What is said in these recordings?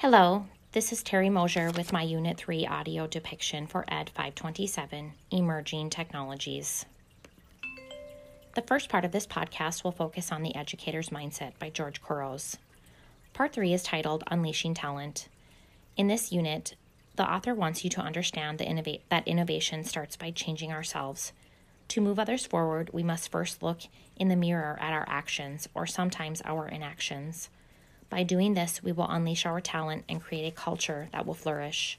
Hello, this is Terry Mosier with my Unit 3 audio depiction for Ed 527 Emerging Technologies. The first part of this podcast will focus on The Educator's Mindset by George Couros. Part 3 is titled Unleashing Talent. In this unit, the author wants you to understand that innovation starts by changing ourselves. To move others forward, we must first look in the mirror at our actions or sometimes our inactions. By doing this, we will unleash our talent and create a culture that will flourish.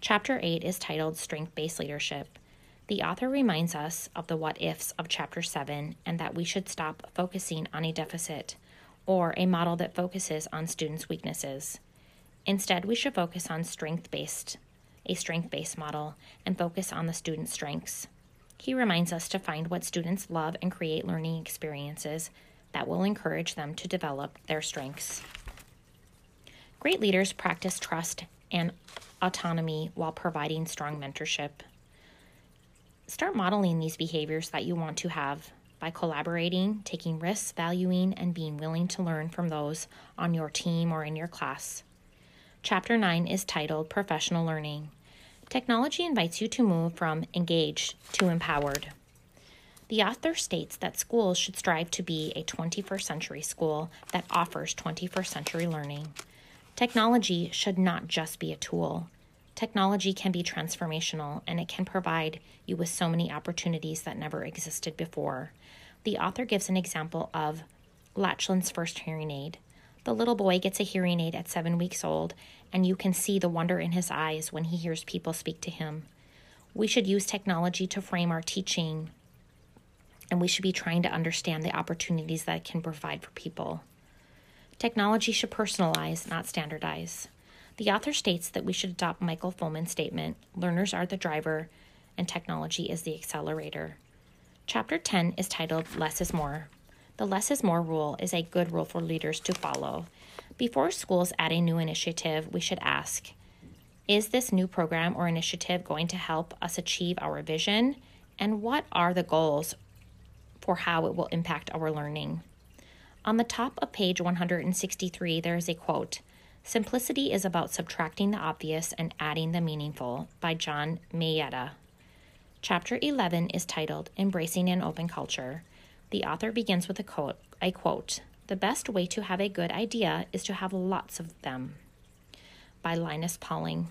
Chapter 8 is titled Strength Based Leadership. The author reminds us of the what ifs of Chapter 7 and that we should stop focusing on a deficit or a model that focuses on students' weaknesses. Instead, we should focus on strength based, a strength based model, and focus on the student's strengths. He reminds us to find what students love and create learning experiences that will encourage them to develop their strengths. Great leaders practice trust and autonomy while providing strong mentorship. Start modeling these behaviors that you want to have by collaborating, taking risks, valuing, and being willing to learn from those on your team or in your class. Chapter 9 is titled Professional Learning. Technology invites you to move from engaged to empowered. The author states that schools should strive to be a 21st century school that offers 21st century learning. Technology should not just be a tool. Technology can be transformational and it can provide you with so many opportunities that never existed before. The author gives an example of Lachlan's first hearing aid. The little boy gets a hearing aid at seven weeks old, and you can see the wonder in his eyes when he hears people speak to him. We should use technology to frame our teaching, and we should be trying to understand the opportunities that it can provide for people. Technology should personalize, not standardize. The author states that we should adopt Michael Fullan's statement learners are the driver, and technology is the accelerator. Chapter 10 is titled Less is More. The less is more rule is a good rule for leaders to follow. Before schools add a new initiative, we should ask Is this new program or initiative going to help us achieve our vision? And what are the goals for how it will impact our learning? On the top of page 163, there is a quote Simplicity is about subtracting the obvious and adding the meaningful by John Maeda. Chapter 11 is titled Embracing an Open Culture. The author begins with a quote, a quote The best way to have a good idea is to have lots of them. By Linus Pauling.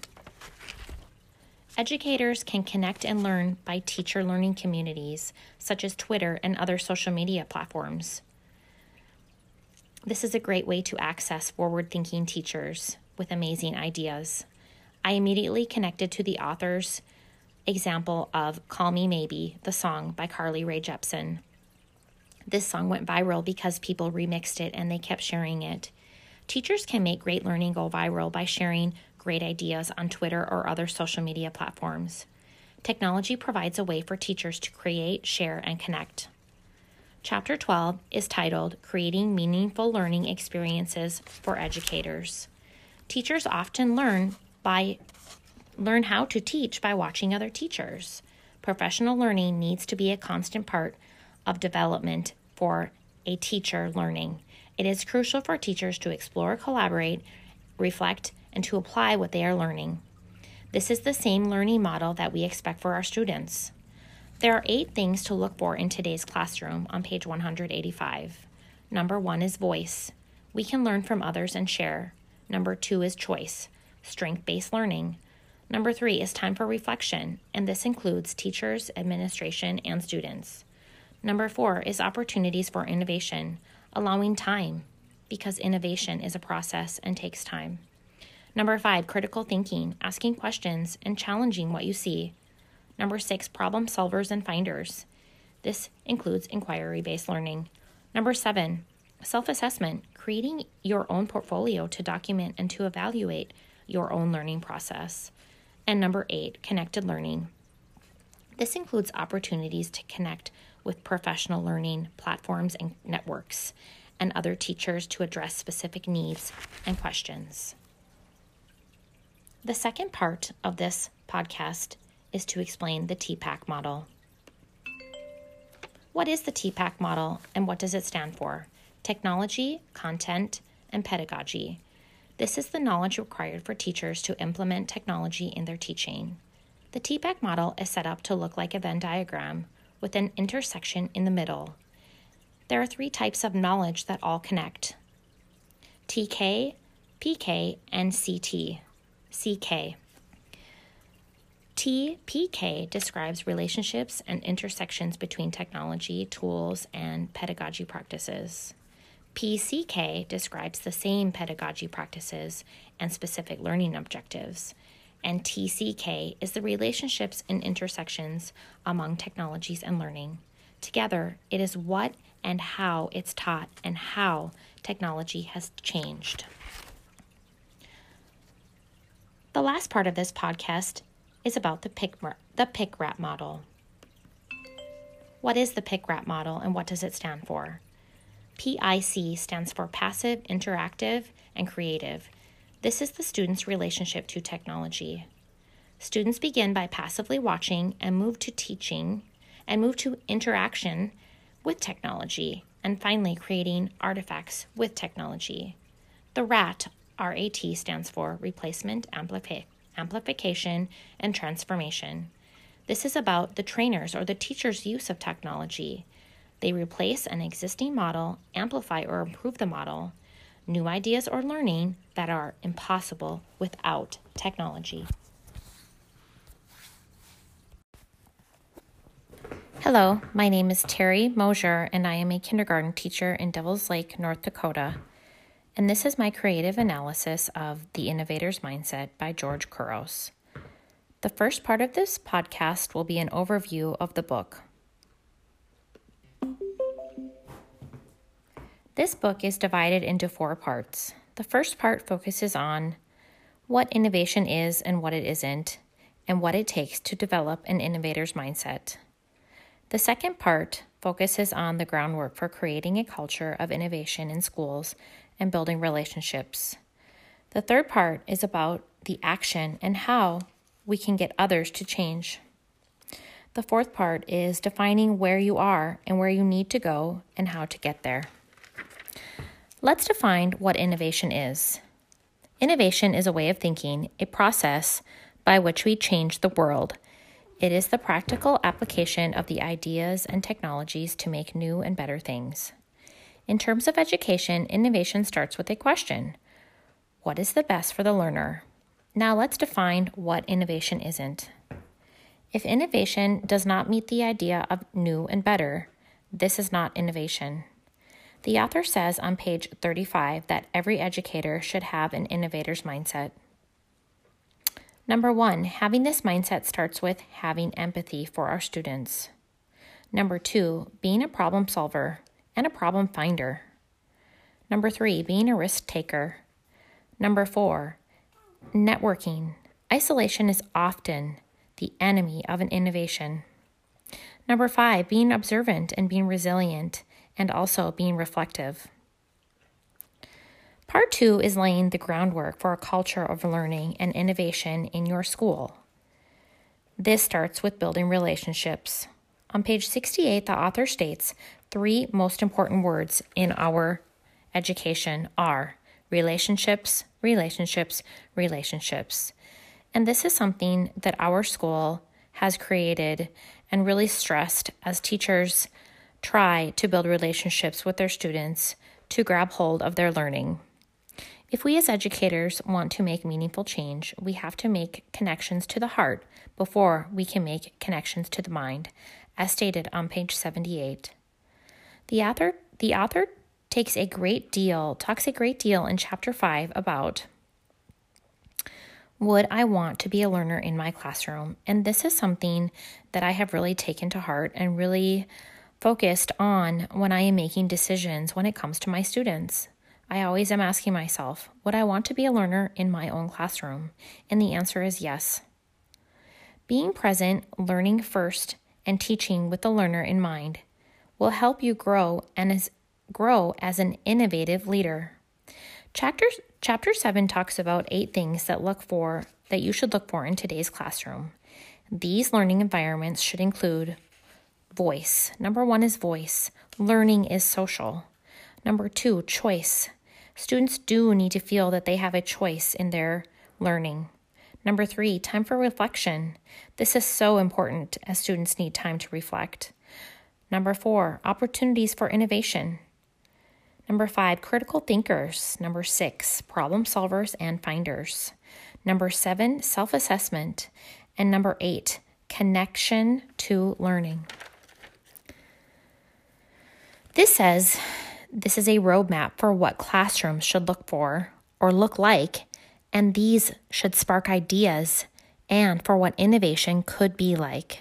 Educators can connect and learn by teacher learning communities, such as Twitter and other social media platforms. This is a great way to access forward thinking teachers with amazing ideas. I immediately connected to the author's example of Call Me Maybe, the song by Carly Rae Jepsen. This song went viral because people remixed it and they kept sharing it. Teachers can make great learning go viral by sharing great ideas on Twitter or other social media platforms. Technology provides a way for teachers to create, share, and connect. Chapter 12 is titled Creating Meaningful Learning Experiences for Educators. Teachers often learn by learn how to teach by watching other teachers. Professional learning needs to be a constant part of development for a teacher learning. It is crucial for teachers to explore, collaborate, reflect, and to apply what they are learning. This is the same learning model that we expect for our students. There are eight things to look for in today's classroom on page 185. Number one is voice. We can learn from others and share. Number two is choice, strength based learning. Number three is time for reflection, and this includes teachers, administration, and students. Number four is opportunities for innovation, allowing time, because innovation is a process and takes time. Number five, critical thinking, asking questions and challenging what you see. Number six, problem solvers and finders. This includes inquiry based learning. Number seven, self assessment, creating your own portfolio to document and to evaluate your own learning process. And number eight, connected learning. This includes opportunities to connect with professional learning platforms and networks and other teachers to address specific needs and questions. The second part of this podcast is to explain the TPACK model. What is the TPACK model and what does it stand for? Technology, content, and pedagogy. This is the knowledge required for teachers to implement technology in their teaching. The TPACK model is set up to look like a Venn diagram with an intersection in the middle. There are three types of knowledge that all connect TK, PK, and CT. CK. TPK describes relationships and intersections between technology, tools, and pedagogy practices. PCK describes the same pedagogy practices and specific learning objectives. And TCK is the relationships and intersections among technologies and learning. Together, it is what and how it's taught and how technology has changed. The last part of this podcast is about the PIC, the PIC-RAT model. What is the PIC-RAT model and what does it stand for? PIC stands for Passive, Interactive, and Creative. This is the student's relationship to technology. Students begin by passively watching and move to teaching and move to interaction with technology and finally creating artifacts with technology. The RAT, RAT stands for Replacement, Amplifi- Amplification, and Transformation. This is about the trainer's or the teacher's use of technology. They replace an existing model, amplify or improve the model, new ideas or learning that are impossible without technology. Hello, my name is Terry Mosier, and I am a kindergarten teacher in Devils Lake, North Dakota. And this is my creative analysis of The Innovator's Mindset by George Couros. The first part of this podcast will be an overview of the book. This book is divided into four parts. The first part focuses on what innovation is and what it isn't, and what it takes to develop an innovator's mindset. The second part focuses on the groundwork for creating a culture of innovation in schools and building relationships. The third part is about the action and how we can get others to change. The fourth part is defining where you are and where you need to go and how to get there. Let's define what innovation is. Innovation is a way of thinking, a process by which we change the world. It is the practical application of the ideas and technologies to make new and better things. In terms of education, innovation starts with a question What is the best for the learner? Now let's define what innovation isn't. If innovation does not meet the idea of new and better, this is not innovation. The author says on page 35 that every educator should have an innovator's mindset. Number one, having this mindset starts with having empathy for our students. Number two, being a problem solver and a problem finder. Number three, being a risk taker. Number four, networking. Isolation is often the enemy of an innovation. Number five, being observant and being resilient and also being reflective. Part two is laying the groundwork for a culture of learning and innovation in your school. This starts with building relationships. On page 68, the author states three most important words in our education are relationships, relationships, relationships. And this is something that our school has created and really stressed as teachers try to build relationships with their students to grab hold of their learning. If we as educators want to make meaningful change, we have to make connections to the heart before we can make connections to the mind, as stated on page 78. The author, the author takes a great deal, talks a great deal in chapter 5 about would I want to be a learner in my classroom? And this is something that I have really taken to heart and really focused on when I am making decisions when it comes to my students. I always am asking myself, would I want to be a learner in my own classroom? And the answer is yes. Being present, learning first, and teaching with the learner in mind will help you grow and as, grow as an innovative leader. Chapter, chapter 7 talks about eight things that look for that you should look for in today's classroom. These learning environments should include voice. Number one is voice. Learning is social. Number two, choice. Students do need to feel that they have a choice in their learning. Number three, time for reflection. This is so important as students need time to reflect. Number four, opportunities for innovation. Number five, critical thinkers. Number six, problem solvers and finders. Number seven, self assessment. And number eight, connection to learning. This says this is a roadmap for what classrooms should look for or look like, and these should spark ideas and for what innovation could be like.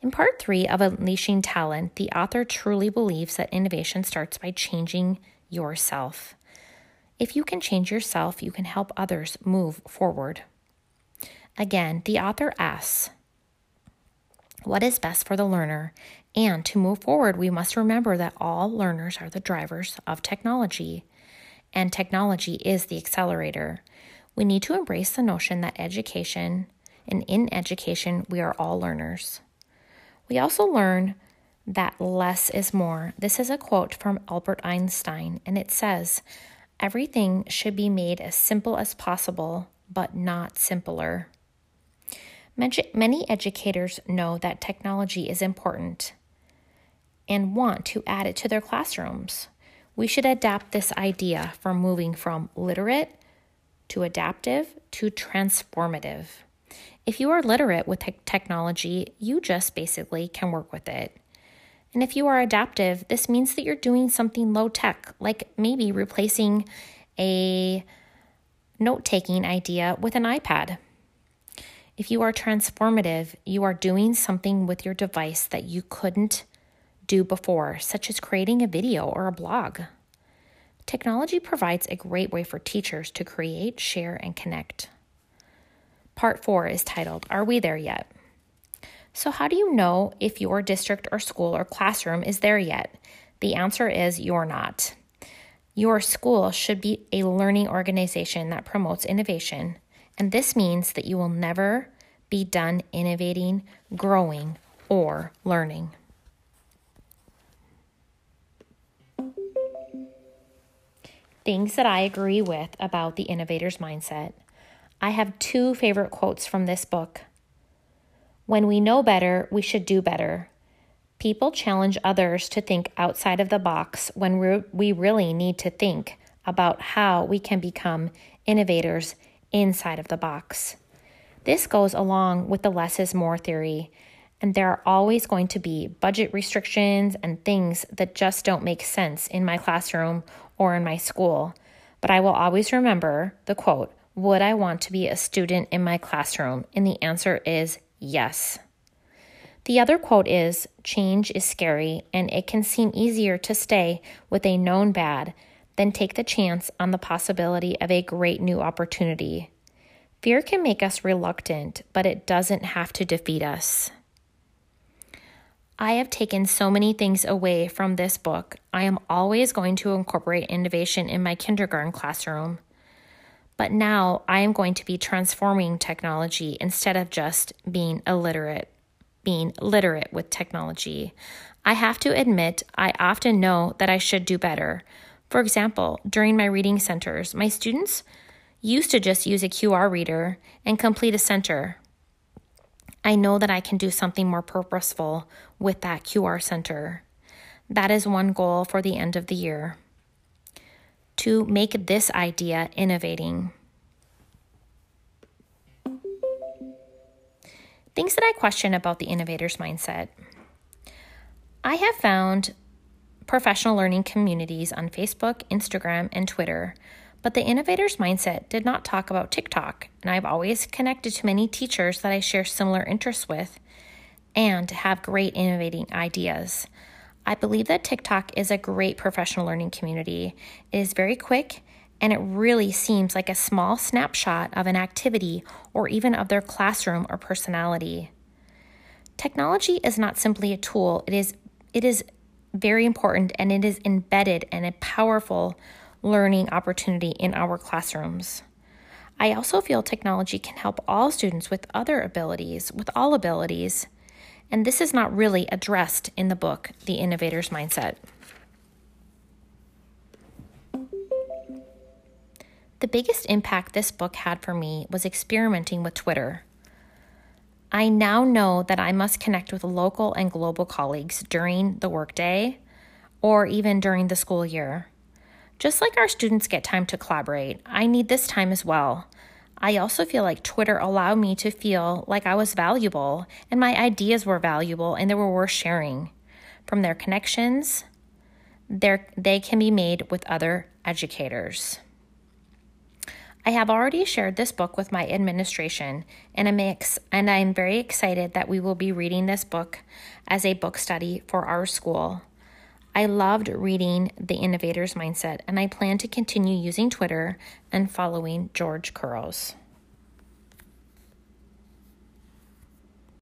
In part three of Unleashing Talent, the author truly believes that innovation starts by changing yourself. If you can change yourself, you can help others move forward. Again, the author asks, What is best for the learner and to move forward, we must remember that all learners are the drivers of technology, and technology is the accelerator. We need to embrace the notion that education, and in education, we are all learners. We also learn that less is more. This is a quote from Albert Einstein, and it says, Everything should be made as simple as possible, but not simpler. Many educators know that technology is important and want to add it to their classrooms. We should adapt this idea from moving from literate to adaptive to transformative. If you are literate with te- technology, you just basically can work with it. And if you are adaptive, this means that you're doing something low tech, like maybe replacing a note taking idea with an iPad. If you are transformative, you are doing something with your device that you couldn't do before, such as creating a video or a blog. Technology provides a great way for teachers to create, share, and connect. Part four is titled, Are We There Yet? So, how do you know if your district or school or classroom is there yet? The answer is you're not. Your school should be a learning organization that promotes innovation, and this means that you will never be done innovating, growing, or learning. Things that I agree with about the innovator's mindset. I have two favorite quotes from this book. When we know better, we should do better. People challenge others to think outside of the box when we really need to think about how we can become innovators inside of the box. This goes along with the less is more theory, and there are always going to be budget restrictions and things that just don't make sense in my classroom or in my school. But I will always remember the quote Would I want to be a student in my classroom? And the answer is yes. The other quote is Change is scary, and it can seem easier to stay with a known bad than take the chance on the possibility of a great new opportunity. Fear can make us reluctant, but it doesn't have to defeat us. I have taken so many things away from this book. I am always going to incorporate innovation in my kindergarten classroom. But now I am going to be transforming technology instead of just being illiterate, being literate with technology. I have to admit, I often know that I should do better. For example, during my reading centers, my students used to just use a QR reader and complete a center I know that I can do something more purposeful with that QR center. That is one goal for the end of the year to make this idea innovating. Things that I question about the innovator's mindset. I have found professional learning communities on Facebook, Instagram, and Twitter but the innovator's mindset did not talk about TikTok, and I've always connected to many teachers that I share similar interests with and have great innovating ideas. I believe that TikTok is a great professional learning community. It is very quick and it really seems like a small snapshot of an activity or even of their classroom or personality. Technology is not simply a tool, it is it is very important and it is embedded in a powerful learning opportunity in our classrooms. I also feel technology can help all students with other abilities, with all abilities, and this is not really addressed in the book, The Innovator's Mindset. The biggest impact this book had for me was experimenting with Twitter. I now know that I must connect with local and global colleagues during the workday or even during the school year. Just like our students get time to collaborate, I need this time as well. I also feel like Twitter allowed me to feel like I was valuable and my ideas were valuable and they were worth sharing. From their connections, they can be made with other educators. I have already shared this book with my administration, and I'm, ex- and I'm very excited that we will be reading this book as a book study for our school. I loved reading The Innovator's Mindset, and I plan to continue using Twitter and following George Couros.